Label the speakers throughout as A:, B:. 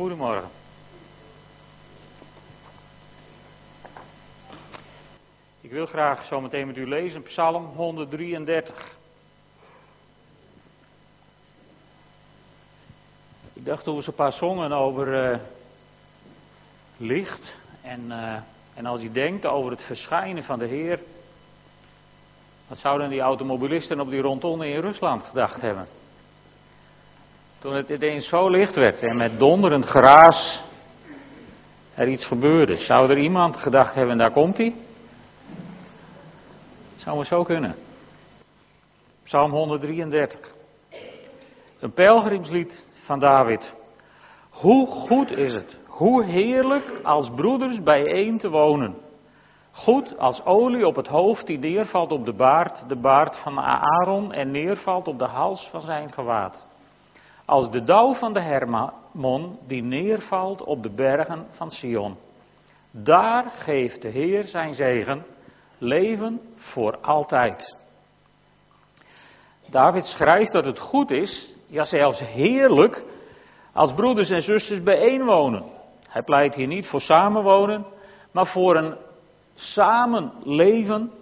A: Goedemorgen. Ik wil graag zo meteen met u lezen Psalm 133. Ik dacht toen we zo'n paar zongen over uh, licht en, uh, en als je denkt over het verschijnen van de Heer, wat zouden die automobilisten op die rondom in Rusland gedacht hebben? Toen het ineens zo licht werd en met donderend geraas er iets gebeurde. Zou er iemand gedacht hebben, daar komt hij? Zou maar zo kunnen. Psalm 133. Een pelgrimslied van David. Hoe goed is het, hoe heerlijk als broeders bijeen te wonen. Goed als olie op het hoofd die neervalt op de baard, de baard van Aaron en neervalt op de hals van zijn gewaad als de dauw van de Hermon die neervalt op de bergen van Sion. Daar geeft de Heer zijn zegen, leven voor altijd. David schrijft dat het goed is, ja zelfs heerlijk, als broeders en zusters bijeenwonen. Hij pleit hier niet voor samenwonen, maar voor een samenleven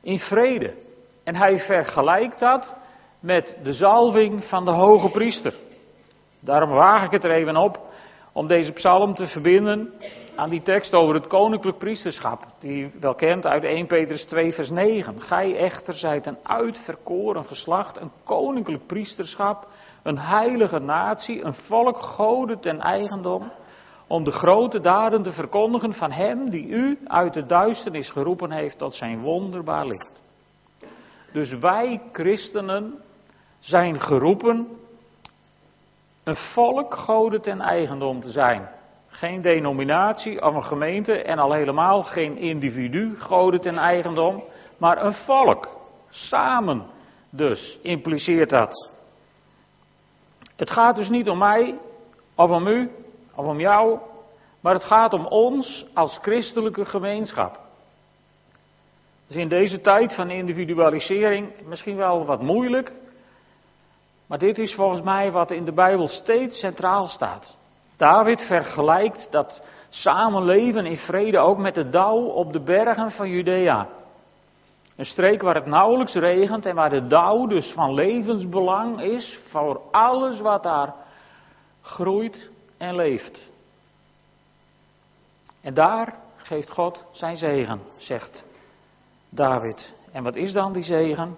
A: in vrede. En hij vergelijkt dat met de zalving van de hoge priester. Daarom waag ik het er even op om deze psalm te verbinden aan die tekst over het koninklijk priesterschap, die u wel kent uit 1 Petrus 2 vers 9. Gij echter zijt een uitverkoren geslacht, een koninklijk priesterschap, een heilige natie, een volk goden ten eigendom, om de grote daden te verkondigen van hem die u uit de duisternis geroepen heeft tot zijn wonderbaar licht. Dus wij christenen zijn geroepen een volk goden ten eigendom te zijn. Geen denominatie of een gemeente en al helemaal geen individu goden ten eigendom, maar een volk. Samen dus impliceert dat. Het gaat dus niet om mij of om u of om jou, maar het gaat om ons als christelijke gemeenschap. Dus in deze tijd van individualisering misschien wel wat moeilijk, maar dit is volgens mij wat in de Bijbel steeds centraal staat. David vergelijkt dat samenleven in vrede ook met de dauw op de bergen van Judea. Een streek waar het nauwelijks regent en waar de dauw dus van levensbelang is voor alles wat daar groeit en leeft. En daar geeft God zijn zegen, zegt David. En wat is dan die zegen?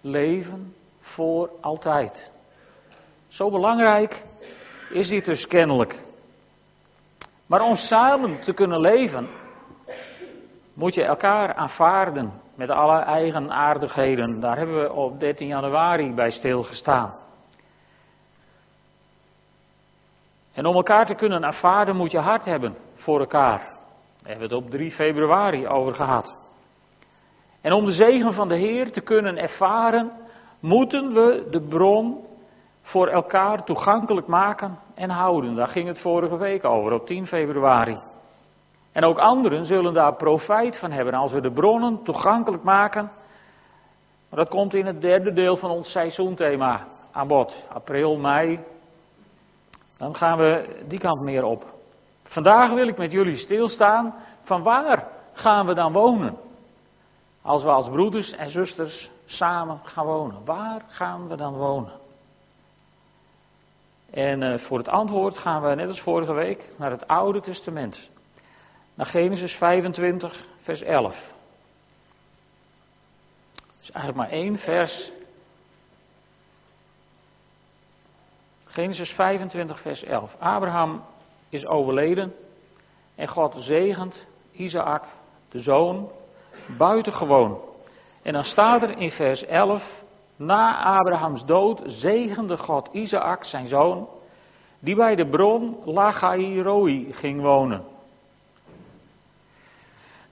A: Leven voor altijd. Zo belangrijk is dit dus kennelijk. Maar om samen te kunnen leven, moet je elkaar aanvaarden met alle eigen aardigheden. Daar hebben we op 13 januari bij stilgestaan. En om elkaar te kunnen aanvaarden moet je hart hebben voor elkaar. Daar hebben we het op 3 februari over gehad. En om de zegen van de Heer te kunnen ervaren, moeten we de bron voor elkaar toegankelijk maken en houden. Daar ging het vorige week over, op 10 februari. En ook anderen zullen daar profijt van hebben als we de bronnen toegankelijk maken. Maar dat komt in het derde deel van ons seizoenthema aan bod. April, mei. Dan gaan we die kant meer op. Vandaag wil ik met jullie stilstaan van waar gaan we dan wonen? Als we als broeders en zusters samen gaan wonen. Waar gaan we dan wonen? En uh, voor het antwoord gaan we, net als vorige week, naar het Oude Testament. Naar Genesis 25, vers 11. is eigenlijk maar één vers. Genesis 25, vers 11. Abraham is overleden en God zegent Isaac, de zoon, buitengewoon. En dan staat er in vers 11, na Abrahams dood zegende God Isaac, zijn zoon, die bij de bron Lachairoi ging wonen.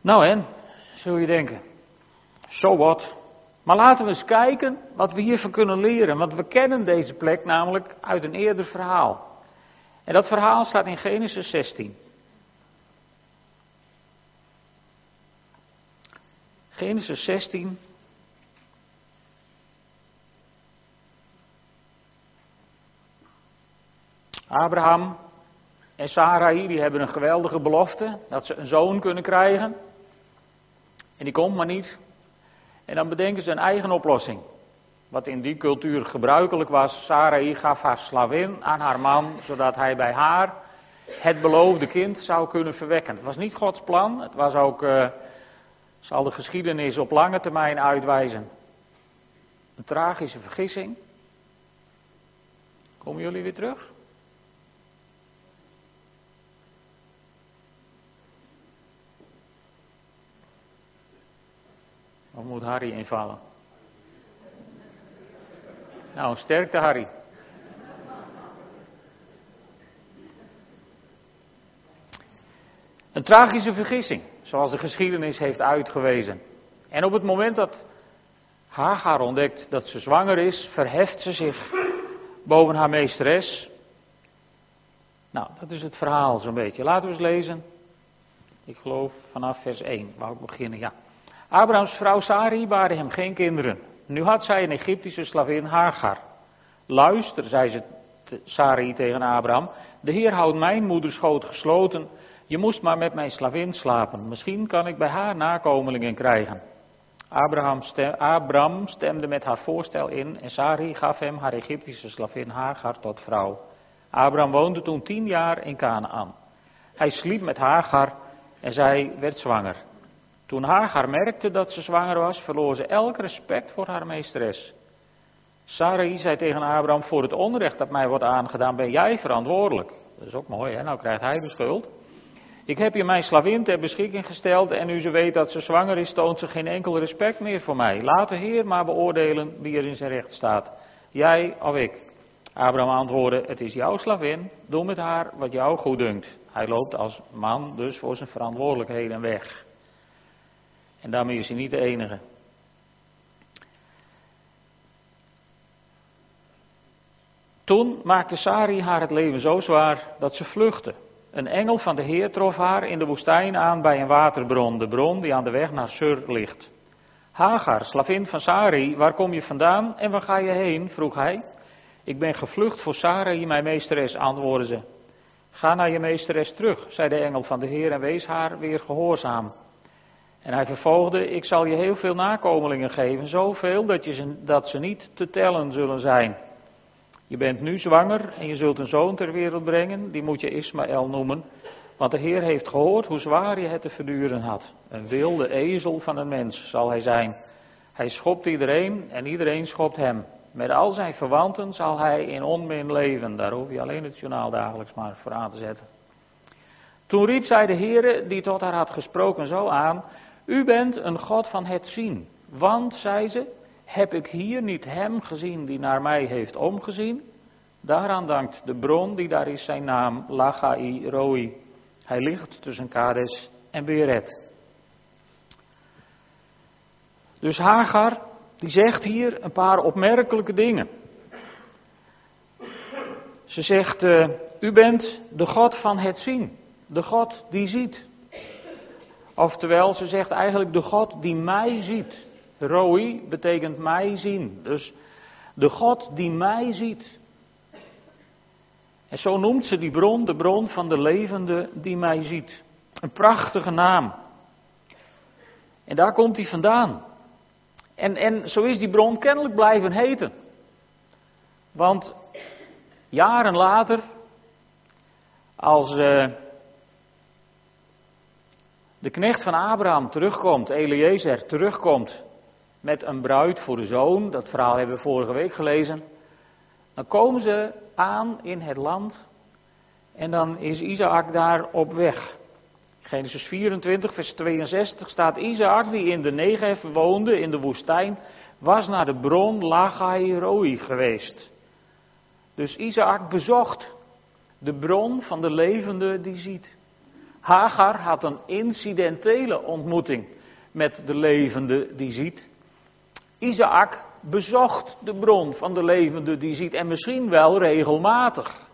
A: Nou en, zul je denken, zo wat. Maar laten we eens kijken wat we hiervan kunnen leren. Want we kennen deze plek namelijk uit een eerder verhaal. En dat verhaal staat in Genesis 16. Genesis 16. Abraham en Sarai die hebben een geweldige belofte dat ze een zoon kunnen krijgen. En die komt maar niet. En dan bedenken ze een eigen oplossing. Wat in die cultuur gebruikelijk was. Sarai gaf haar slavin aan haar man, zodat hij bij haar het beloofde kind zou kunnen verwekken. Het was niet Gods plan. Het was ook, uh, zal de geschiedenis op lange termijn uitwijzen, een tragische vergissing. Komen jullie weer terug? Of moet Harry invallen? Nou, sterkte Harry. Een tragische vergissing, zoals de geschiedenis heeft uitgewezen. En op het moment dat Hagar ontdekt dat ze zwanger is, verheft ze zich boven haar meesteres. Nou, dat is het verhaal zo'n beetje. Laten we eens lezen. Ik geloof vanaf vers 1, wou ik beginnen, ja. Abrahams vrouw Sari baarde hem geen kinderen. Nu had zij een Egyptische slavin Hagar. Luister, zei ze Sari tegen Abraham, de Heer houdt mijn moederschoot gesloten. Je moest maar met mijn slavin slapen. Misschien kan ik bij haar nakomelingen krijgen. Abraham, stem, Abraham stemde met haar voorstel in en Sari gaf hem haar Egyptische slavin Hagar tot vrouw. Abraham woonde toen tien jaar in Canaan. Hij sliep met Hagar en zij werd zwanger. Toen Hagar merkte dat ze zwanger was, verloor ze elk respect voor haar meesteres. Sarai zei tegen Abraham, voor het onrecht dat mij wordt aangedaan ben jij verantwoordelijk. Dat is ook mooi, hè? Nou krijgt hij de schuld. Ik heb je mijn slavin ter beschikking gesteld en nu ze weet dat ze zwanger is, toont ze geen enkel respect meer voor mij. Laat de Heer maar beoordelen wie er in zijn recht staat. Jij of ik. Abraham antwoordde, het is jouw slavin, doe met haar wat jou goed dunkt. Hij loopt als man dus voor zijn verantwoordelijkheden weg. En daarmee is hij niet de enige. Toen maakte Sari haar het leven zo zwaar dat ze vluchtte. Een engel van de Heer trof haar in de woestijn aan bij een waterbron, de bron die aan de weg naar Sur ligt. Hagar, slavin van Sari, waar kom je vandaan en waar ga je heen? vroeg hij. Ik ben gevlucht voor Sari, mijn meesteres, antwoordde ze. Ga naar je meesteres terug, zei de engel van de Heer en wees haar weer gehoorzaam. En hij vervolgde, ik zal je heel veel nakomelingen geven, zoveel dat, je dat ze niet te tellen zullen zijn. Je bent nu zwanger en je zult een zoon ter wereld brengen, die moet je Ismaël noemen, want de Heer heeft gehoord hoe zwaar je het te verduren had. Een wilde ezel van een mens zal hij zijn. Hij schopt iedereen en iedereen schopt hem. Met al zijn verwanten zal hij in onmin leven. Daar hoef je alleen het journaal dagelijks maar voor aan te zetten. Toen riep zij de Heere, die tot haar had gesproken, zo aan: U bent een God van het zien. Want, zei ze, heb ik hier niet hem gezien die naar mij heeft omgezien? Daaraan dankt de bron die daar is zijn naam, Lagai Roi. Hij ligt tussen Kades en Beret. Dus Hagar, die zegt hier een paar opmerkelijke dingen. Ze zegt, uh, u bent de God van het zien, de God die ziet. Oftewel, ze zegt eigenlijk de God die mij ziet. Roi betekent mij zien. Dus de God die mij ziet. En zo noemt ze die bron de bron van de levende die mij ziet. Een prachtige naam. En daar komt hij vandaan. En, en zo is die bron kennelijk blijven heten. Want jaren later, als uh, de knecht van Abraham terugkomt, Eliezer terugkomt met een bruid voor de zoon, dat verhaal hebben we vorige week gelezen, dan komen ze aan in het land en dan is Isaac daar op weg. Genesis 24, vers 62 staat Isaac, die in de Negev woonde, in de woestijn, was naar de bron Lagai Roi geweest. Dus Isaac bezocht de bron van de levende die ziet. Hagar had een incidentele ontmoeting met de levende die ziet. Isaac bezocht de bron van de levende die ziet en misschien wel regelmatig.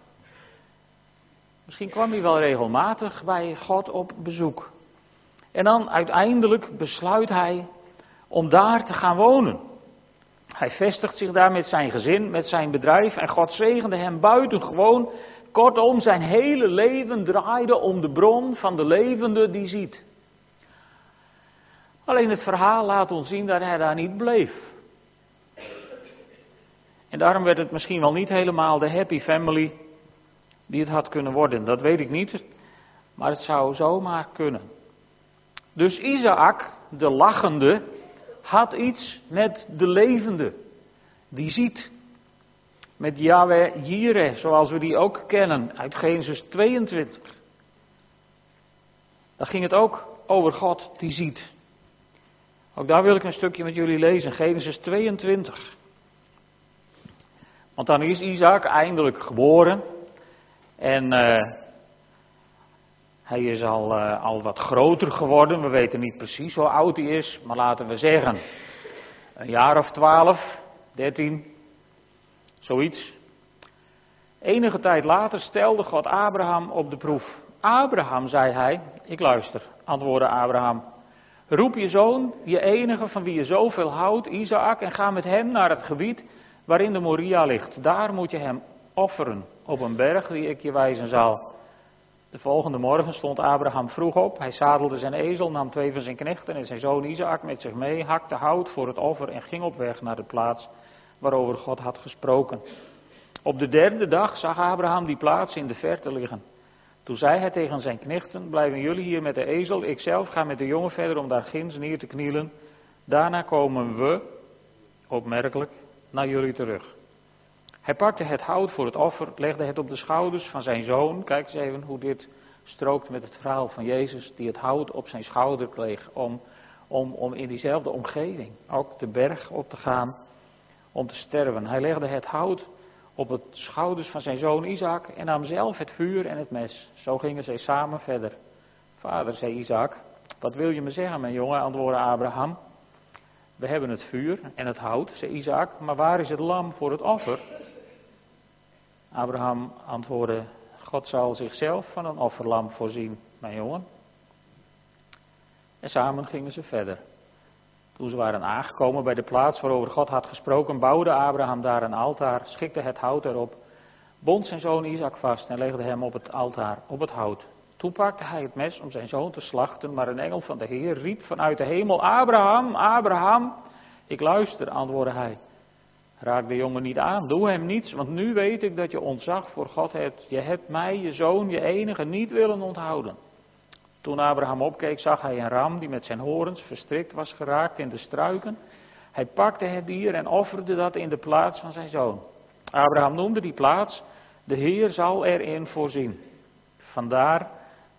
A: Misschien kwam hij wel regelmatig bij God op bezoek. En dan uiteindelijk besluit hij om daar te gaan wonen. Hij vestigt zich daar met zijn gezin, met zijn bedrijf en God zegende hem buitengewoon Kortom, zijn hele leven draaide om de bron van de levende die ziet. Alleen het verhaal laat ons zien dat hij daar niet bleef. En daarom werd het misschien wel niet helemaal de happy family die het had kunnen worden. Dat weet ik niet, maar het zou zomaar kunnen. Dus Isaac, de lachende, had iets met de levende, die ziet. Met Yahweh Jireh, zoals we die ook kennen uit Genesis 22. Daar ging het ook over God die ziet. Ook daar wil ik een stukje met jullie lezen, Genesis 22. Want dan is Isaac eindelijk geboren. En uh, hij is al, uh, al wat groter geworden. We weten niet precies hoe oud hij is, maar laten we zeggen een jaar of twaalf, dertien, zoiets. Enige tijd later stelde God Abraham op de proef. Abraham, zei hij, ik luister, antwoordde Abraham. Roep je zoon, je enige van wie je zoveel houdt, Isaac, en ga met hem naar het gebied waarin de Moria ligt. Daar moet je hem offeren op een berg die ik je wijzen zal. De volgende morgen stond Abraham vroeg op. Hij zadelde zijn ezel, nam twee van zijn knechten en zijn zoon Isaac met zich mee, hakte hout voor het offer en ging op weg naar de plaats waarover God had gesproken. Op de derde dag zag Abraham die plaats in de verte liggen. Toen zei hij tegen zijn knechten: Blijven jullie hier met de ezel, ik zelf ga met de jongen verder om daar ginds neer te knielen. Daarna komen we, opmerkelijk, naar jullie terug. Hij pakte het hout voor het offer, legde het op de schouders van zijn zoon. Kijk eens even hoe dit strookt met het verhaal van Jezus, die het hout op zijn schouder kreeg om, om, om in diezelfde omgeving ook de berg op te gaan om te sterven. Hij legde het hout op het schouders van zijn zoon Isaac en nam zelf het vuur en het mes. Zo gingen zij samen verder. Vader, zei Isaac, wat wil je me zeggen, mijn jongen, antwoordde Abraham. We hebben het vuur en het hout, zei Isaac, maar waar is het lam voor het offer? Abraham antwoordde, God zal zichzelf van een offerlam voorzien, mijn jongen. En samen gingen ze verder. Toen ze waren aangekomen bij de plaats waarover God had gesproken, bouwde Abraham daar een altaar, schikte het hout erop, bond zijn zoon Isaac vast en legde hem op het altaar, op het hout. Toen pakte hij het mes om zijn zoon te slachten, maar een engel van de Heer riep vanuit de hemel, Abraham, Abraham. Ik luister, antwoordde hij. Raak de jongen niet aan, doe hem niets, want nu weet ik dat je ontzag voor God hebt. Je hebt mij, je zoon, je enige, niet willen onthouden. Toen Abraham opkeek, zag hij een ram die met zijn horens verstrikt was geraakt in de struiken. Hij pakte het dier en offerde dat in de plaats van zijn zoon. Abraham noemde die plaats, de Heer zal erin voorzien. Vandaar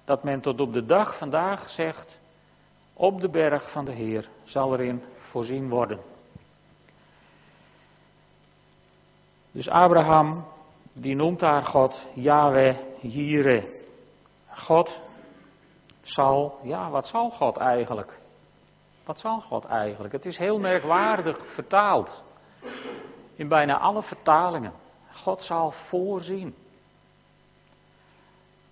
A: dat men tot op de dag vandaag zegt, op de berg van de Heer zal erin voorzien worden. Dus Abraham, die noemt daar God Yahweh Jireh. God zal, ja, wat zal God eigenlijk? Wat zal God eigenlijk? Het is heel merkwaardig vertaald. In bijna alle vertalingen. God zal voorzien.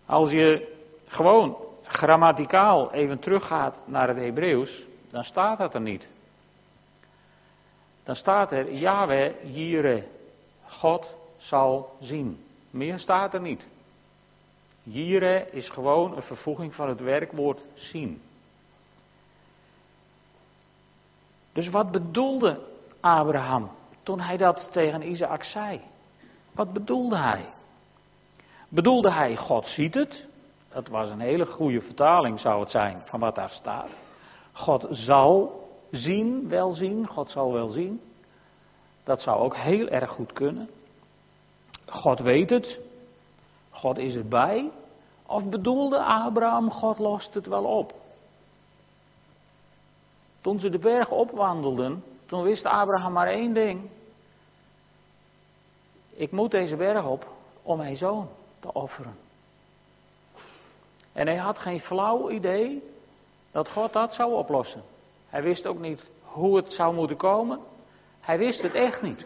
A: Als je gewoon grammaticaal even teruggaat naar het Hebreeuws, dan staat dat er niet. Dan staat er Yahweh Jireh. God zal zien. Meer staat er niet. Jire is gewoon een vervoeging van het werkwoord zien. Dus wat bedoelde Abraham toen hij dat tegen Isaac zei? Wat bedoelde hij? Bedoelde hij God ziet het? Dat was een hele goede vertaling zou het zijn van wat daar staat. God zal zien, wel zien, God zal wel zien. Dat zou ook heel erg goed kunnen. God weet het. God is erbij. Of bedoelde Abraham, God lost het wel op? Toen ze de berg opwandelden, toen wist Abraham maar één ding. Ik moet deze berg op om mijn zoon te offeren. En hij had geen flauw idee dat God dat zou oplossen. Hij wist ook niet hoe het zou moeten komen. Hij wist het echt niet.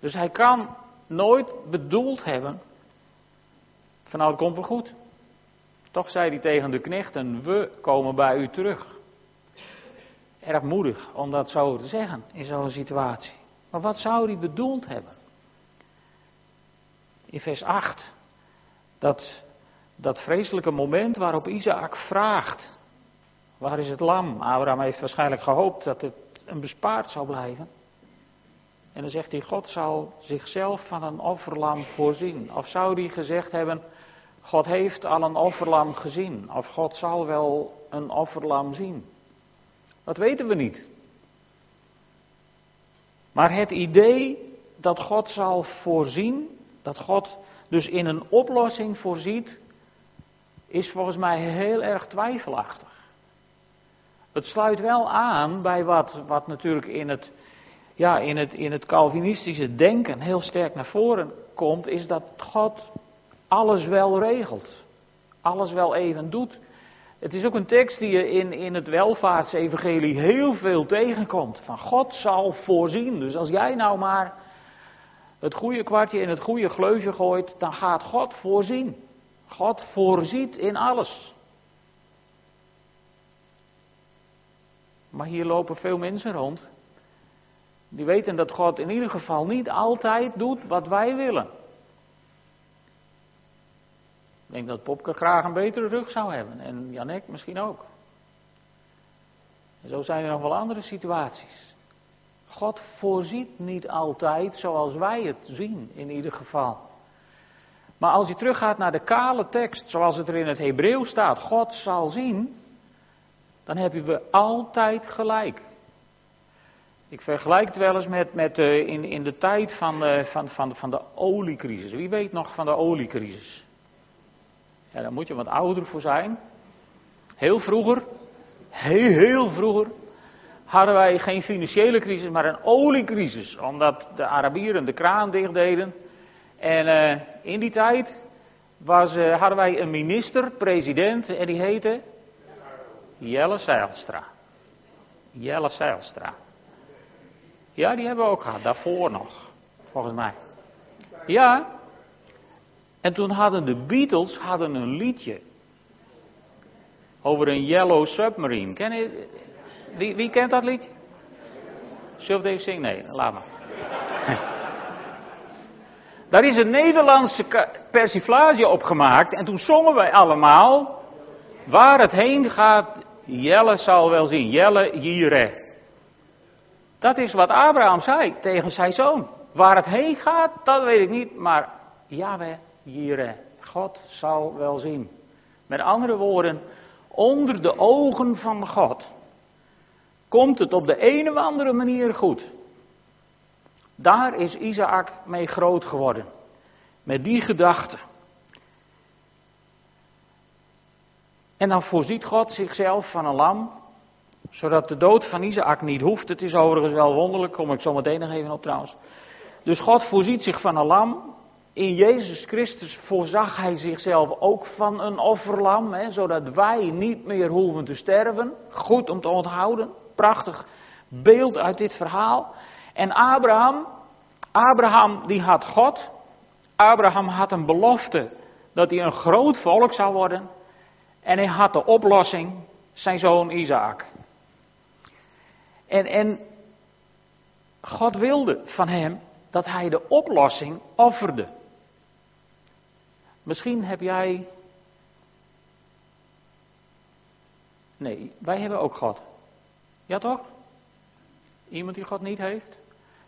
A: Dus hij kan nooit bedoeld hebben van nou komt wel goed. Toch zei hij tegen de knechten, we komen bij u terug. Erg moedig om dat zo te zeggen in zo'n situatie. Maar wat zou hij bedoeld hebben? In vers 8 Dat, dat vreselijke moment waarop Isaac vraagt: Waar is het lam? Abraham heeft waarschijnlijk gehoopt dat het een bespaard zou blijven. En dan zegt hij: God zal zichzelf van een offerlam voorzien. Of zou hij gezegd hebben: God heeft al een offerlam gezien. Of God zal wel een offerlam zien. Dat weten we niet. Maar het idee dat God zal voorzien, dat God dus in een oplossing voorziet, is volgens mij heel erg twijfelachtig. Het sluit wel aan bij wat, wat natuurlijk in het, ja, in, het, in het Calvinistische denken heel sterk naar voren komt, is dat God alles wel regelt. Alles wel even doet. Het is ook een tekst die je in, in het welvaartsevangelie heel veel tegenkomt. Van God zal voorzien. Dus als jij nou maar het goede kwartje in het goede gleufje gooit, dan gaat God voorzien. God voorziet in alles. Maar hier lopen veel mensen rond. Die weten dat God in ieder geval niet altijd doet wat wij willen. Ik denk dat Popke graag een betere rug zou hebben. En Janek misschien ook. En zo zijn er nog wel andere situaties. God voorziet niet altijd zoals wij het zien, in ieder geval. Maar als je teruggaat naar de kale tekst, zoals het er in het Hebreeuws staat, God zal zien, dan hebben we altijd gelijk. Ik vergelijk het wel eens met, met uh, in, in de tijd van, uh, van, van, van de oliecrisis. Wie weet nog van de oliecrisis? Ja, daar moet je wat ouder voor zijn. Heel vroeger, heel, heel vroeger, hadden wij geen financiële crisis, maar een oliecrisis. Omdat de Arabieren de kraan dicht deden. En uh, in die tijd was, uh, hadden wij een minister, president, en die heette Jelle Zijlstra. Jelle Zijlstra. Ja, die hebben we ook gehad, daarvoor nog, volgens mij. Ja, en toen hadden de Beatles hadden een liedje over een Yellow Submarine. Ken je, wie, wie kent dat liedje? Zullen we het even zingen? Nee, laat maar. Daar is een Nederlandse persiflage op gemaakt en toen zongen wij allemaal, waar het heen gaat, Jelle zal wel zien, Jelle Jire. Dat is wat Abraham zei tegen zijn zoon. Waar het heen gaat, dat weet ik niet, maar Yahweh Jire. God zal wel zien. Met andere woorden, onder de ogen van God komt het op de een of andere manier goed. Daar is Isaac mee groot geworden. Met die gedachte. En dan voorziet God zichzelf van een lam, zodat de dood van Isaac niet hoeft. Het is overigens wel wonderlijk, kom ik zo meteen nog even op trouwens. Dus God voorziet zich van een lam, in Jezus Christus voorzag hij zichzelf ook van een offerlam, hè, zodat wij niet meer hoeven te sterven. Goed om te onthouden, prachtig beeld uit dit verhaal. En Abraham, Abraham die had God, Abraham had een belofte dat hij een groot volk zou worden. En hij had de oplossing, zijn zoon Isaac. En, en God wilde van hem dat hij de oplossing offerde. Misschien heb jij. Nee, wij hebben ook God. Ja toch? Iemand die God niet heeft?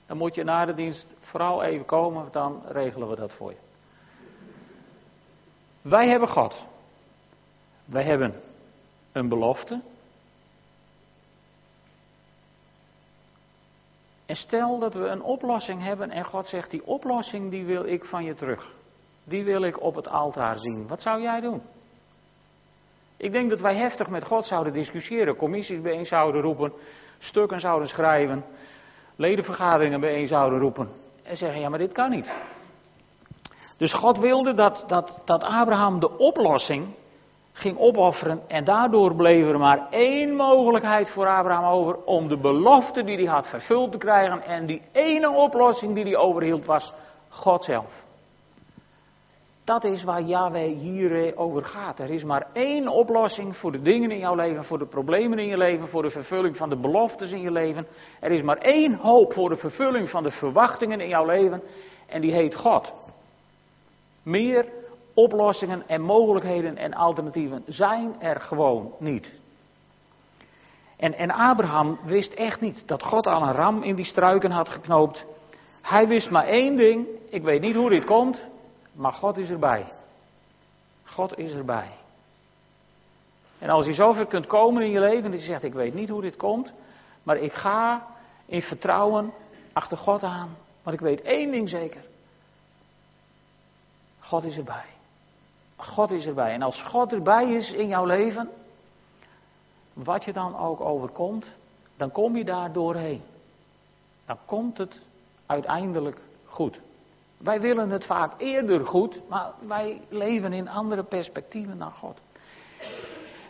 A: Dan moet je na de dienst vooral even komen, dan regelen we dat voor je. Wij hebben God. Wij hebben een belofte. En stel dat we een oplossing hebben en God zegt, die oplossing die wil ik van je terug die wil ik op het altaar zien. Wat zou jij doen? Ik denk dat wij heftig met God zouden discussiëren, commissies bijeen zouden roepen, stukken zouden schrijven, ledenvergaderingen bijeen zouden roepen en zeggen, ja maar dit kan niet. Dus God wilde dat, dat, dat Abraham de oplossing ging opofferen en daardoor bleef er maar één mogelijkheid voor Abraham over om de belofte die hij had vervuld te krijgen en die ene oplossing die hij overhield was God zelf. Dat is waar Yahweh hier over gaat. Er is maar één oplossing voor de dingen in jouw leven, voor de problemen in je leven, voor de vervulling van de beloftes in je leven. Er is maar één hoop voor de vervulling van de verwachtingen in jouw leven en die heet God. Meer oplossingen en mogelijkheden en alternatieven zijn er gewoon niet. En, en Abraham wist echt niet dat God al een ram in die struiken had geknoopt. Hij wist maar één ding, ik weet niet hoe dit komt, maar God is erbij. God is erbij. En als je zover kunt komen in je leven dat je zegt, ik weet niet hoe dit komt, maar ik ga in vertrouwen achter God aan, want ik weet één ding zeker. God is erbij. God is erbij. En als God erbij is in jouw leven, wat je dan ook overkomt, dan kom je daar doorheen. Dan komt het uiteindelijk goed. Wij willen het vaak eerder goed, maar wij leven in andere perspectieven dan God.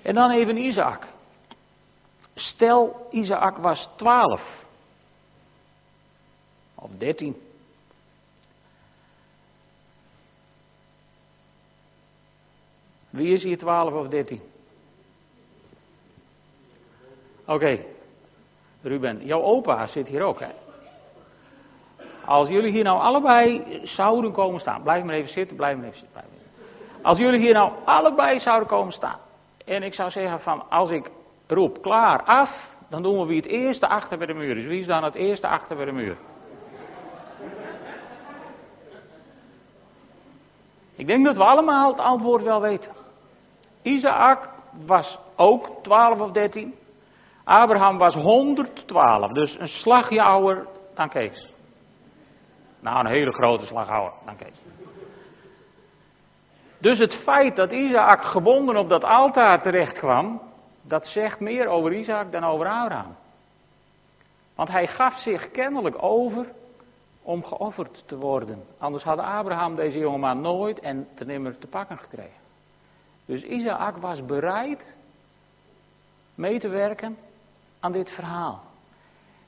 A: En dan even Isaac. Stel, Isaac was 12. Of 13. Wie is hier 12 of 13? Oké, Ruben, jouw opa zit hier ook, hè? Als jullie hier nou allebei zouden komen staan, blijf maar even zitten, blijf maar even zitten. Maar Als jullie hier nou allebei zouden komen staan, en ik zou zeggen van, als ik roep klaar af, dan doen we wie het eerste achter bij de muur is. Wie is dan het eerste achter bij de muur? Ik denk dat we allemaal het antwoord wel weten. Isaac was ook 12 of 13. Abraham was 112, dus een slagje ouder dan Kees. Nou, een hele grote slag ouder dan Kees. Dus het feit dat Isaac gebonden op dat altaar terecht kwam, dat zegt meer over Isaac dan over Abraham. Want hij gaf zich kennelijk over om geofferd te worden. Anders had Abraham deze jongeman nooit en ten nimmer te pakken gekregen. Dus Isaac was bereid mee te werken aan dit verhaal.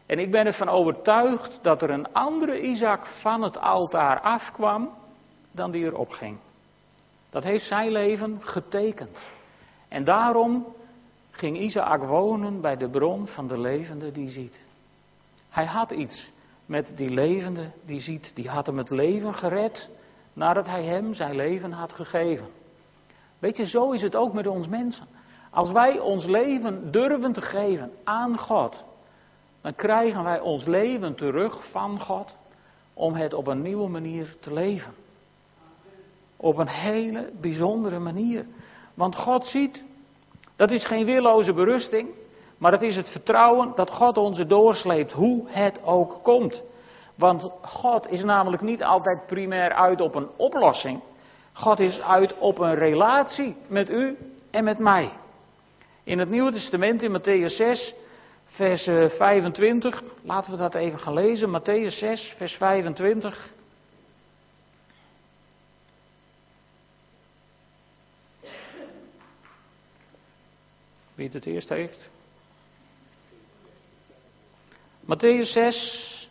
A: En ik ben ervan overtuigd dat er een andere Isaac van het altaar afkwam dan die erop ging. Dat heeft zijn leven getekend. En daarom ging Isaac wonen bij de bron van de levende die ziet. Hij had iets met die levende die ziet. Die had hem het leven gered nadat hij hem zijn leven had gegeven. Weet je, zo is het ook met ons mensen. Als wij ons leven durven te geven aan God, dan krijgen wij ons leven terug van God om het op een nieuwe manier te leven. Op een hele bijzondere manier. Want God ziet, dat is geen willoze berusting, maar het is het vertrouwen dat God ons doorsleept, hoe het ook komt. Want God is namelijk niet altijd primair uit op een oplossing. God is uit op een relatie met u en met mij. In het Nieuwe Testament, in Matthäus 6, vers 25, eh, laten we dat even gaan lezen. Matthäus 6, vers 25. Wie het het eerst heeft. Matthäus 6,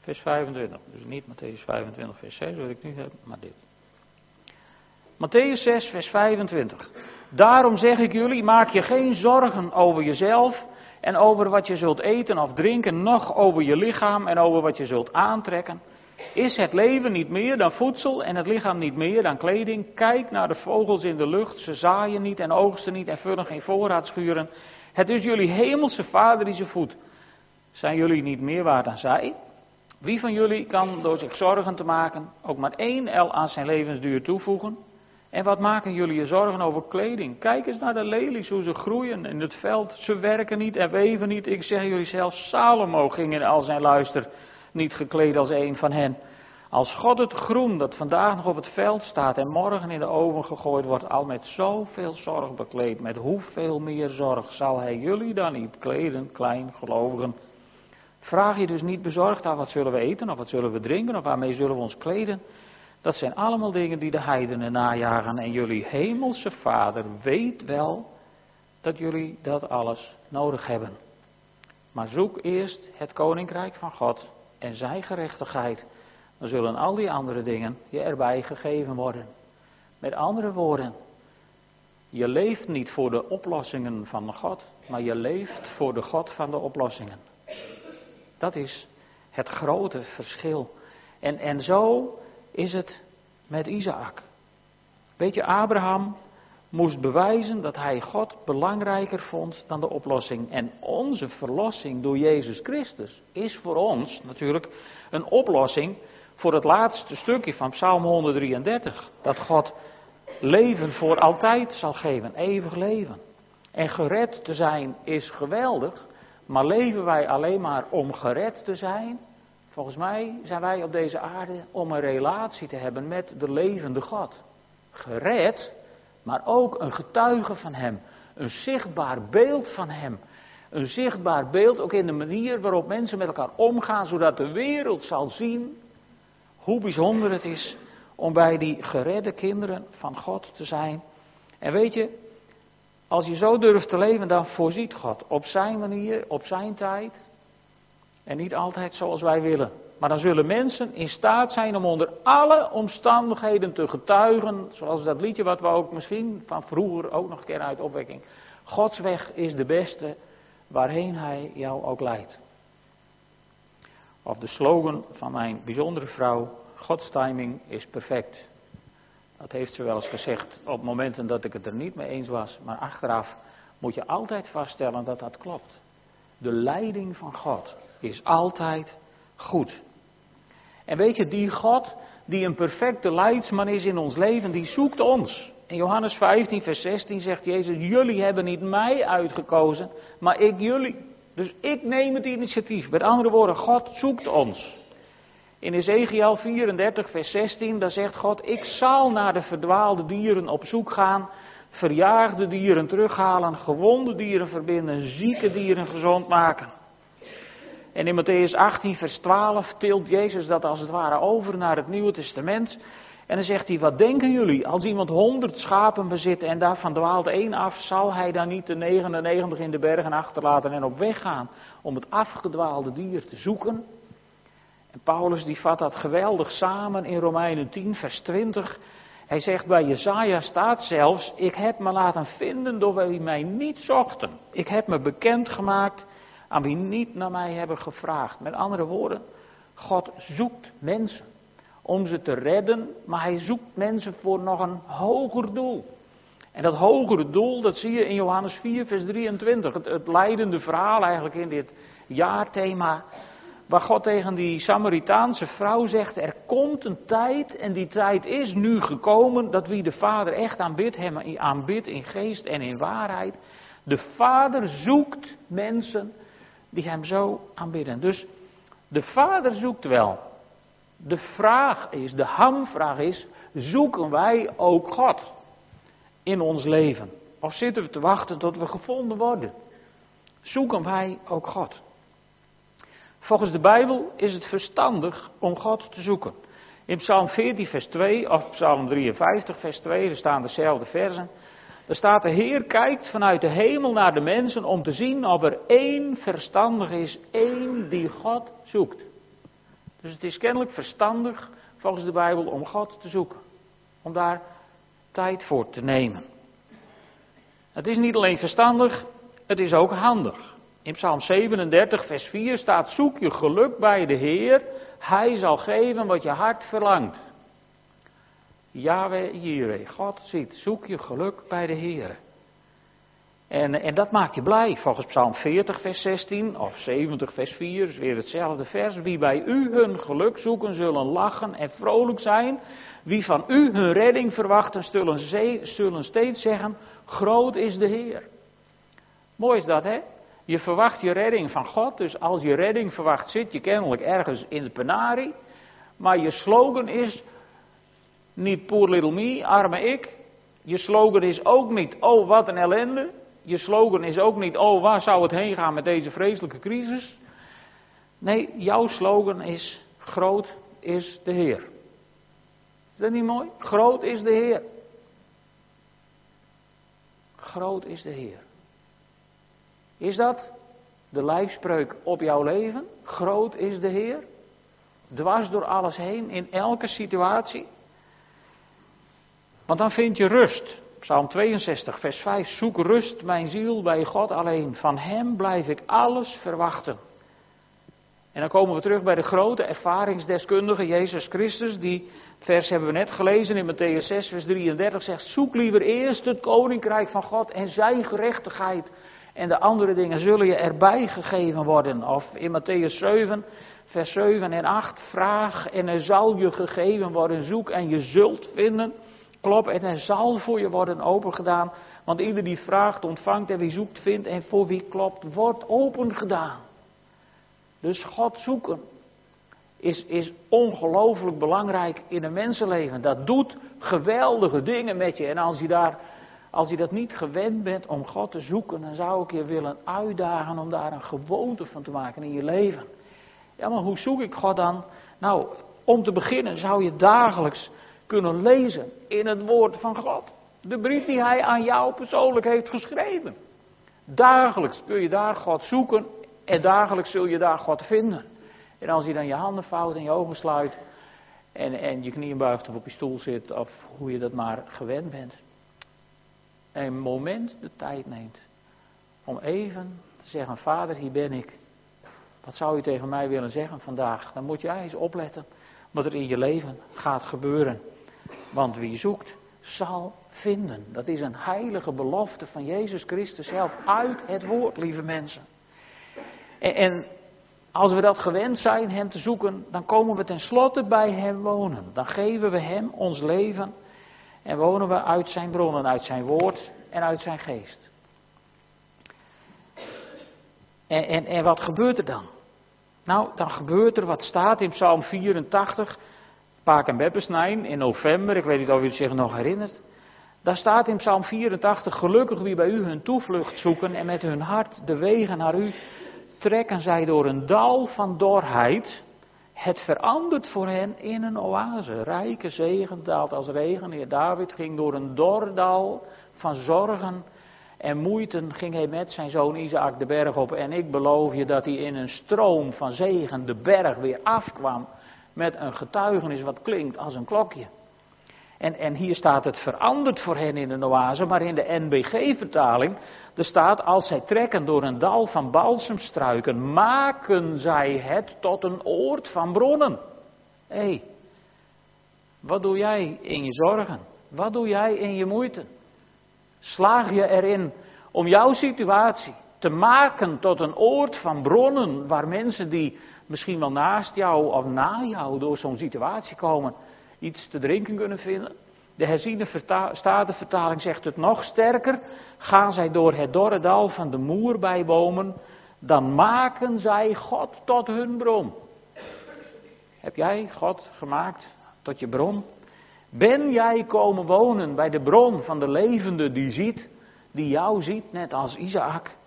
A: vers 25. Dus niet Matthäus 25, vers 6, wat ik nu heb, maar dit. Matthäus 6, vers 25. Daarom zeg ik jullie, maak je geen zorgen over jezelf en over wat je zult eten of drinken, noch over je lichaam en over wat je zult aantrekken. Is het leven niet meer dan voedsel en het lichaam niet meer dan kleding? Kijk naar de vogels in de lucht, ze zaaien niet en oogsten niet en vullen geen voorraadschuren. Het is jullie hemelse vader die ze voedt. Zijn jullie niet meer waard dan zij? Wie van jullie kan door zich zorgen te maken ook maar één el aan zijn levensduur toevoegen? En wat maken jullie je zorgen over kleding? Kijk eens naar de lelies, hoe ze groeien in het veld. Ze werken niet en weven niet. Ik zeg jullie zelfs, Salomo ging in al zijn luister niet gekleed als een van hen. Als God het groen dat vandaag nog op het veld staat en morgen in de oven gegooid wordt, al met zoveel zorg bekleed, met hoeveel meer zorg zal hij jullie dan niet kleden, kleingelovigen? Vraag je dus niet bezorgd aan wat zullen we eten of wat zullen we drinken of waarmee zullen we ons kleden? Dat zijn allemaal dingen die de heidenen najagen en jullie hemelse vader weet wel dat jullie dat alles nodig hebben. Maar zoek eerst het koninkrijk van God en zijn gerechtigheid dan zullen al die andere dingen je erbij gegeven worden. Met andere woorden, je leeft niet voor de oplossingen van God, maar je leeft voor de God van de oplossingen. Dat is het grote verschil. En, en zo is het met Isaac. Weet je, Abraham moest bewijzen dat hij God belangrijker vond dan de oplossing. En onze verlossing door Jezus Christus is voor ons natuurlijk een oplossing voor het laatste stukje van Psalm 133. Dat God leven voor altijd zal geven, eeuwig leven. En gered te zijn is geweldig, maar leven wij alleen maar om gered te zijn? Volgens mij zijn wij op deze aarde om een relatie te hebben met de levende God. Gered, maar ook een getuige van Hem. Een zichtbaar beeld van Hem. Een zichtbaar beeld ook in de manier waarop mensen met elkaar omgaan, zodat de wereld zal zien hoe bijzonder het is om bij die geredde kinderen van God te zijn. En weet je, als je zo durft te leven, dan voorziet God op zijn manier, op zijn tijd. En niet altijd zoals wij willen. Maar dan zullen mensen in staat zijn om onder alle omstandigheden te getuigen. Zoals dat liedje wat we ook misschien van vroeger ook nog een keer uit opwekking. Gods weg is de beste waarheen hij jou ook leidt. Of de slogan van mijn bijzondere vrouw. Gods timing is perfect. Dat heeft ze wel eens gezegd op momenten dat ik het er niet mee eens was. Maar achteraf moet je altijd vaststellen dat dat klopt. De leiding van God is altijd goed. En weet je, die God die een perfecte leidsman is in ons leven, die zoekt ons. In Johannes 15, vers 16 zegt Jezus, jullie hebben niet mij uitgekozen, maar ik jullie. Dus ik neem het initiatief. Met andere woorden, God zoekt ons. In Ezekiel 34, vers 16, daar zegt God, ik zal naar de verdwaalde dieren op zoek gaan, verjaagde dieren terughalen, gewonde dieren verbinden, zieke dieren gezond maken. En in Matthäus 18, vers 12 tilt Jezus dat als het ware over naar het Nieuwe Testament. En dan zegt hij, wat denken jullie? Als iemand honderd schapen bezit en daarvan dwaalt één af, zal hij dan niet de 99 in de bergen achterlaten en op weg gaan om het afgedwaalde dier te zoeken? En Paulus die vat dat geweldig samen in Romeinen 10, vers 20. Hij zegt bij Jezaja staat zelfs, ik heb me laten vinden door wie mij niet zochten. Ik heb me bekendgemaakt aan wie niet naar mij hebben gevraagd. Met andere woorden, God zoekt mensen om ze te redden, maar hij zoekt mensen voor nog een hoger doel. En dat hogere doel, dat zie je in Johannes 4, vers 23. Het, het leidende verhaal eigenlijk in dit jaarthema. Waar God tegen die Samaritaanse vrouw zegt: Er komt een tijd, en die tijd is nu gekomen, dat wie de Vader echt aanbidt, hem aanbidt in geest en in waarheid. De Vader zoekt mensen die hem zo aanbidden. Dus de Vader zoekt wel. De vraag is, de hamvraag is, zoeken wij ook God in ons leven? Of zitten we te wachten tot we gevonden worden? Zoeken wij ook God? Volgens de Bijbel is het verstandig om God te zoeken. In Psalm 14, vers 2 of Psalm 53, vers 2, er staan dezelfde versen. Er staat, de Heer kijkt vanuit de hemel naar de mensen om te zien of er één verstandig is, één die God zoekt. Dus het is kennelijk verstandig, volgens de Bijbel, om God te zoeken. Om daar tijd voor te nemen. Het is niet alleen verstandig, het is ook handig. In Psalm 37, vers 4 staat: Zoek je geluk bij de Heer, Hij zal geven wat je hart verlangt. Yahweh Jireh, God ziet, zoek je geluk bij de Heer. En, en dat maakt je blij, volgens Psalm 40, vers 16 of 70, vers 4, is weer hetzelfde vers. Wie bij u hun geluk zoeken, zullen lachen en vrolijk zijn. Wie van u hun redding verwachten, zullen, zullen steeds zeggen: Groot is de Heer. Mooi is dat, hè? Je verwacht je redding van God, dus als je redding verwacht, zit je kennelijk ergens in de penarie. Maar je slogan is niet poor little me, arme ik. Je slogan is ook niet, oh wat een ellende. Je slogan is ook niet, oh waar zou het heen gaan met deze vreselijke crisis. Nee, jouw slogan is, groot is de Heer. Is dat niet mooi? Groot is de Heer. Groot is de Heer. Is dat de lijfspreuk op jouw leven? Groot is de Heer. Dwars door alles heen, in elke situatie. Want dan vind je rust. Psalm 62, vers 5. Zoek rust, mijn ziel, bij God alleen. Van Hem blijf ik alles verwachten. En dan komen we terug bij de grote ervaringsdeskundige Jezus Christus, die vers hebben we net gelezen in Matthäus 6, vers 33, zegt: Zoek liever eerst het koninkrijk van God en zijn gerechtigheid. En de andere dingen zullen je erbij gegeven worden. Of in Matthäus 7, vers 7 en 8, vraag en er zal je gegeven worden. Zoek en je zult vinden. Klop en er zal voor je worden opengedaan. Want ieder die vraagt, ontvangt en wie zoekt, vindt en voor wie klopt, wordt opengedaan. Dus God zoeken is, is ongelooflijk belangrijk in een mensenleven. Dat doet geweldige dingen met je. En als je, daar, als je dat niet gewend bent om God te zoeken, dan zou ik je willen uitdagen om daar een gewoonte van te maken in je leven. Ja, maar hoe zoek ik God dan? Nou, om te beginnen zou je dagelijks kunnen lezen in het woord van God. De brief die hij aan jou persoonlijk heeft geschreven. Dagelijks kun je daar God zoeken en dagelijks zul je daar God vinden. En als je dan je handen vouwt en je ogen sluit en, en je knieën buigt of op je stoel zit of hoe je dat maar gewend bent. En een moment de tijd neemt om even te zeggen, vader hier ben ik. Wat zou je tegen mij willen zeggen vandaag? Dan moet jij eens opletten wat er in je leven gaat gebeuren. Want wie zoekt, zal vinden. Dat is een heilige belofte van Jezus Christus zelf uit het woord, lieve mensen. En, en als we dat gewend zijn, Hem te zoeken, dan komen we tenslotte bij Hem wonen. Dan geven we Hem ons leven en wonen we uit Zijn bronnen, uit Zijn woord en uit Zijn geest. En, en, en wat gebeurt er dan? Nou, dan gebeurt er wat staat in Psalm 84, Paak en Beppesnijn in november, ik weet niet of u zich nog herinnert. Daar staat in Psalm 84, gelukkig wie bij u hun toevlucht zoeken en met hun hart de wegen naar u trekken zij door een dal van dorheid. Het verandert voor hen in een oase. Rijke zegen daalt als regen. Heer David ging door een dordal van zorgen en moeite ging hij met zijn zoon Isaac de berg op. En ik beloof je dat hij in een stroom van zegen de berg weer afkwam. Met een getuigenis wat klinkt als een klokje. En, en hier staat het veranderd voor hen in een oase, maar in de NBG-vertaling, er staat, als zij trekken door een dal van balsemstruiken, maken zij het tot een oord van bronnen. Hé, hey, wat doe jij in je zorgen? Wat doe jij in je moeite? Slaag je erin om jouw situatie te maken tot een oord van bronnen waar mensen die misschien wel naast jou of na jou door zo'n situatie komen, iets te drinken kunnen vinden? De herziene statenvertaling zegt het nog sterker. Gaan zij door het dorre dal van de moerbijbomen, dan maken zij God tot hun bron. Heb jij God gemaakt tot je bron? Ben jij komen wonen bij de bron van de levende die ziet, die jou ziet, net als Isaac?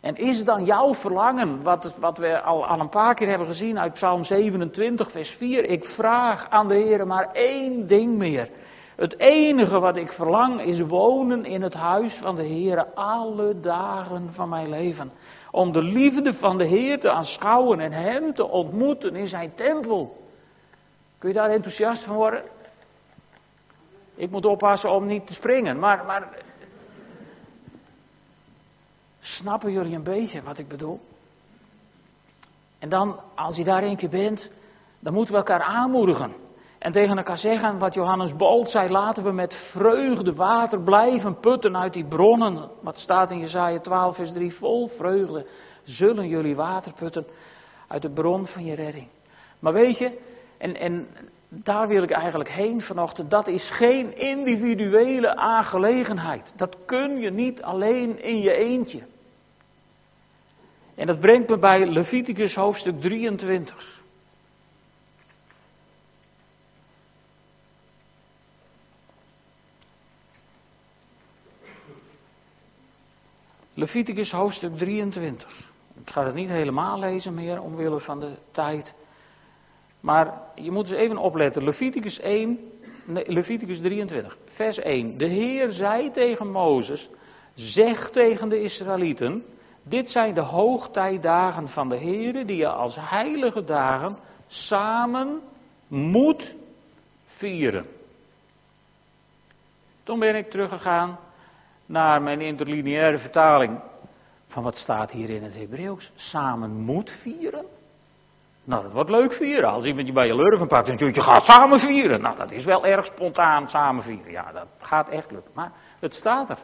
A: En is dan jouw verlangen, wat, wat we al, al een paar keer hebben gezien uit Psalm 27, vers 4, ik vraag aan de Heer maar één ding meer. Het enige wat ik verlang is wonen in het huis van de Heer alle dagen van mijn leven. Om de liefde van de Heer te aanschouwen en Hem te ontmoeten in zijn tempel. Kun je daar enthousiast van worden? Ik moet oppassen om niet te springen, maar, maar snappen jullie een beetje wat ik bedoel? En dan, als je daar een keer bent, dan moeten we elkaar aanmoedigen. En tegen elkaar zeggen wat Johannes Bolt zei, laten we met vreugde water blijven putten uit die bronnen. Wat staat in Jezaja 12 vers 3, vol vreugde zullen jullie water putten uit de bron van je redding. Maar weet je, en, en daar wil ik eigenlijk heen vanochtend, dat is geen individuele aangelegenheid. Dat kun je niet alleen in je eentje. En dat brengt me bij Leviticus hoofdstuk 23. Leviticus hoofdstuk 23. Ik ga het niet helemaal lezen meer omwille van de tijd. Maar je moet eens even opletten. Leviticus 1, nee, Leviticus 23, vers 1. De Heer zei tegen Mozes, zeg tegen de Israëlieten, dit zijn de hoogtijdagen van de Heer die je als heilige dagen samen moet vieren. Toen ben ik teruggegaan naar mijn interlineaire vertaling van wat staat hier in het Hebreeuws. Samen moet vieren. Nou, dat wordt leuk vieren. Als iemand je bij je lurven pakt en je gaat samen vieren. Nou, dat is wel erg spontaan samen vieren. Ja, dat gaat echt lukken. Maar het staat er.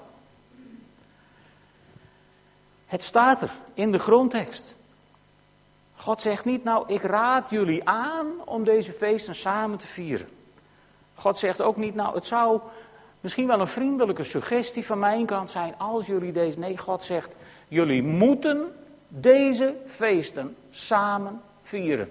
A: Het staat er in de grondtekst. God zegt niet, nou, ik raad jullie aan om deze feesten samen te vieren. God zegt ook niet, nou, het zou misschien wel een vriendelijke suggestie van mijn kant zijn als jullie deze. Nee, God zegt, jullie moeten deze feesten samen vieren.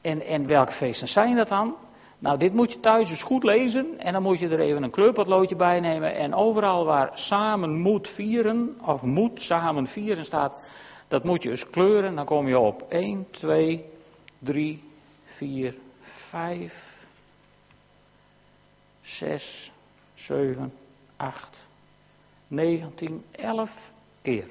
A: En, en welke feesten zijn dat dan? Nou, dit moet je thuis eens goed lezen en dan moet je er even een kleurpotloodje bij nemen. En overal waar samen moet vieren, of moet samen vieren staat, dat moet je eens kleuren. Dan kom je op 1, 2, 3, 4, 5, 6, 7, 8, 19, 11 keer.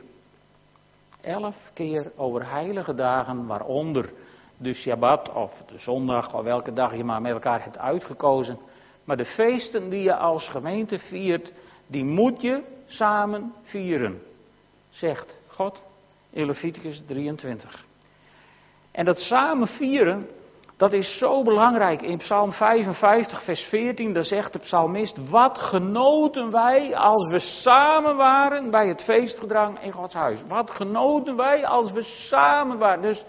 A: 11 keer over heilige dagen, waaronder de Shabbat of de zondag of welke dag je maar met elkaar hebt uitgekozen. Maar de feesten die je als gemeente viert, die moet je samen vieren, zegt God in Leviticus 23. En dat samen vieren, dat is zo belangrijk. In Psalm 55, vers 14, daar zegt de psalmist: Wat genoten wij als we samen waren bij het feestgedrang in Gods huis. Wat genoten wij als we samen waren. Dus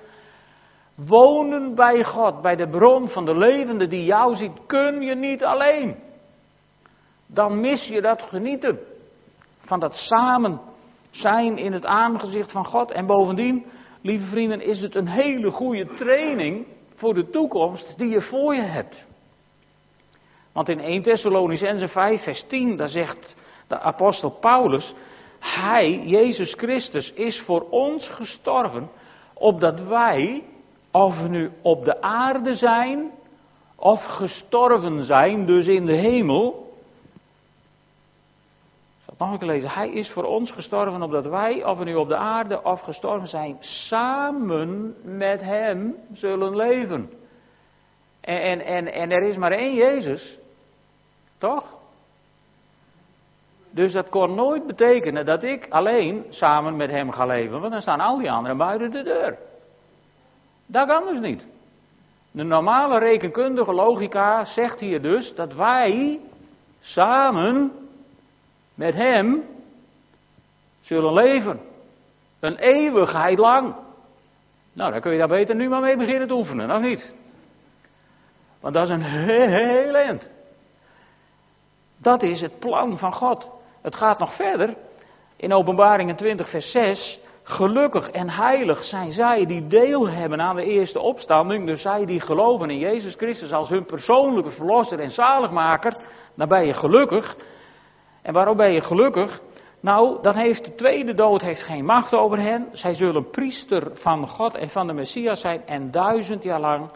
A: wonen bij God, bij de bron van de levende die jou ziet, kun je niet alleen. Dan mis je dat genieten van dat samen zijn in het aangezicht van God. En bovendien, lieve vrienden, is het een hele goede training voor de toekomst die je voor je hebt. Want in 1 Thessalonicense 5, vers 10, daar zegt de apostel Paulus, Hij, Jezus Christus, is voor ons gestorven, opdat wij, of we nu op de aarde zijn, of gestorven zijn, dus in de hemel, nog een keer lezen. Hij is voor ons gestorven opdat wij, of we nu op de aarde of gestorven zijn, samen met Hem zullen leven. En, en, en, en er is maar één Jezus. Toch? Dus dat kon nooit betekenen dat ik alleen samen met Hem ga leven. Want dan staan al die anderen buiten de deur. Dat kan dus niet. De normale rekenkundige logica zegt hier dus dat wij samen met Hem zullen leven. Een eeuwigheid lang. Nou, dan kun je daar beter nu maar mee beginnen te oefenen, of niet? Want dat is een heel eind. Dat is het plan van God. Het gaat nog verder. In Openbaringen 20, vers 6. Gelukkig en heilig zijn zij die deel hebben aan de eerste opstanding. Dus zij die geloven in Jezus Christus als hun persoonlijke verlosser en zaligmaker. Dan ben je gelukkig. En waarom ben je gelukkig? Nou, dan heeft de tweede dood heeft geen macht over hen. Zij zullen priester van God en van de Messias zijn en duizend jaar lang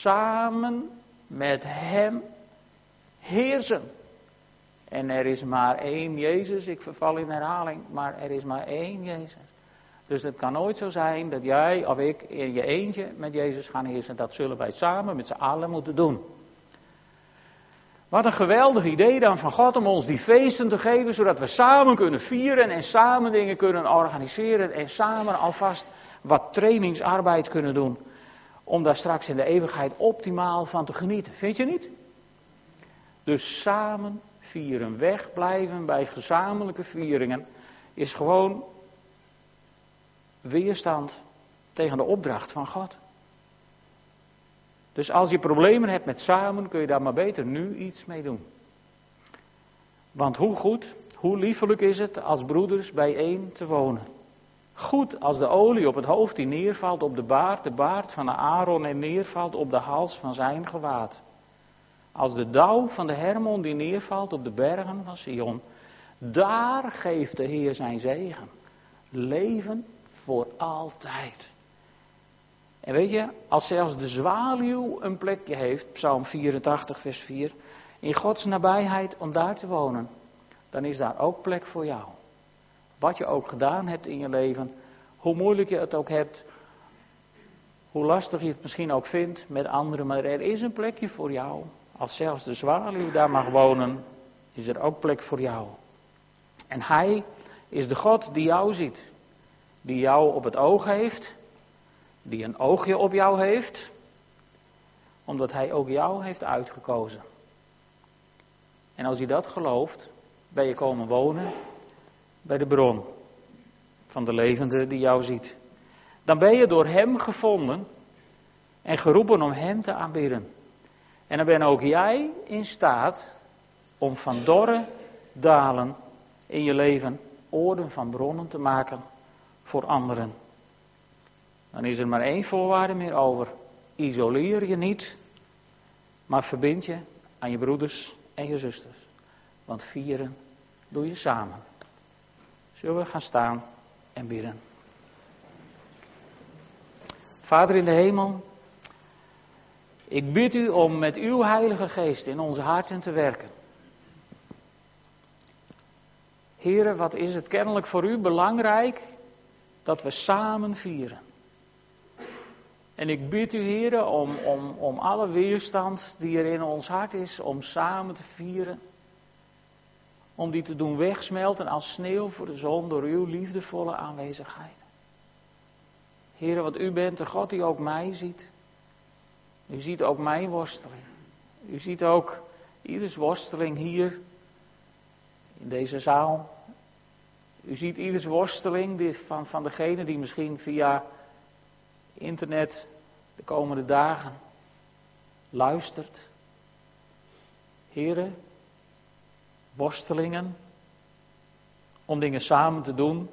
A: samen met hem heersen. En er is maar één Jezus, ik verval in herhaling, maar er is maar één Jezus. Dus het kan nooit zo zijn dat jij of ik in je eentje met Jezus gaan heersen. Dat zullen wij samen met z'n allen moeten doen. Wat een geweldig idee dan van God om ons die feesten te geven, zodat we samen kunnen vieren en samen dingen kunnen organiseren en samen alvast wat trainingsarbeid kunnen doen. Om daar straks in de eeuwigheid optimaal van te genieten. Vind je niet? Dus samen vieren, wegblijven bij gezamenlijke vieringen, is gewoon weerstand tegen de opdracht van God. Dus als je problemen hebt met samen, kun je daar maar beter nu iets mee doen. Want hoe goed, hoe liefelijk is het als broeders bijeen te wonen. Goed als de olie op het hoofd die neervalt op de baard, de baard van Aaron en neervalt op de hals van zijn gewaad. Als de dauw van de Hermon die neervalt op de bergen van Sion. Daar geeft de Heer zijn zegen. Leven voor altijd. En weet je, als zelfs de zwaluw een plekje heeft, Psalm 84, vers 4, in Gods nabijheid om daar te wonen, dan is daar ook plek voor jou. Wat je ook gedaan hebt in je leven, hoe moeilijk je het ook hebt, hoe lastig je het misschien ook vindt met anderen, maar er is een plekje voor jou. Als zelfs de zwaluw daar mag wonen, is er ook plek voor jou. En Hij is de God die jou ziet, die jou op het oog heeft die een oogje op jou heeft, omdat Hij ook jou heeft uitgekozen. En als je dat gelooft, ben je komen wonen bij de bron van de levende die jou ziet. Dan ben je door Hem gevonden en geroepen om Hem te aanbidden. En dan ben ook jij in staat om van dorre dalen in je leven oorden van bronnen te maken voor anderen. Dan is er maar één voorwaarde meer over. Isoleer je niet, maar verbind je aan je broeders en je zusters. Want vieren doe je samen. Zullen we gaan staan en bidden? Vader in de hemel, ik bid u om met uw Heilige Geest in onze harten te werken. Heren, wat is het kennelijk voor u belangrijk dat we samen vieren. En ik bid u, heren, om, om, om alle weerstand die er in ons hart is, om samen te vieren. Om die te doen wegsmelten als sneeuw voor de zon door uw liefdevolle aanwezigheid. Heren, want u bent de God die ook mij ziet. U ziet ook mijn worsteling. U ziet ook ieders worsteling hier in deze zaal. U ziet ieders worsteling van, van degene die misschien via internet de komende dagen luistert. Heren, worstelingen om dingen samen te doen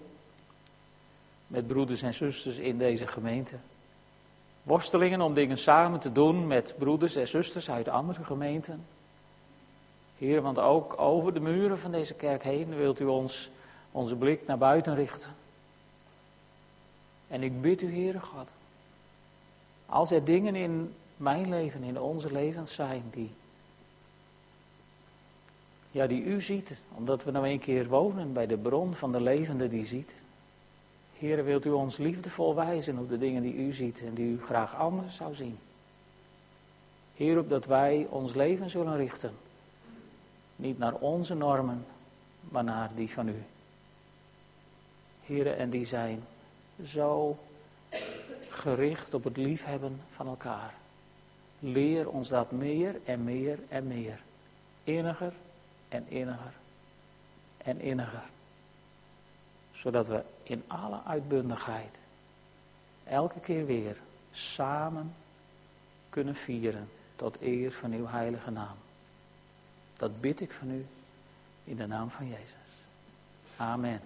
A: met broeders en zusters in deze gemeente. Worstelingen om dingen samen te doen met broeders en zusters uit andere gemeenten. Heer, want ook over de muren van deze kerk heen wilt u ons onze blik naar buiten richten. En ik bid u, Heere God, als er dingen in mijn leven, in onze levens zijn die, ja, die u ziet, omdat we nou een keer wonen bij de bron van de levende die ziet. Heere, wilt u ons liefdevol wijzen op de dingen die u ziet en die u graag anders zou zien. Heer, op dat wij ons leven zullen richten. Niet naar onze normen, maar naar die van u. Heren, en die zijn zo gericht op het liefhebben van elkaar. Leer ons dat meer en meer en meer. Inniger en inniger en inniger. Zodat we in alle uitbundigheid elke keer weer samen kunnen vieren tot eer van uw heilige naam. Dat bid ik van u in de naam van Jezus. Amen.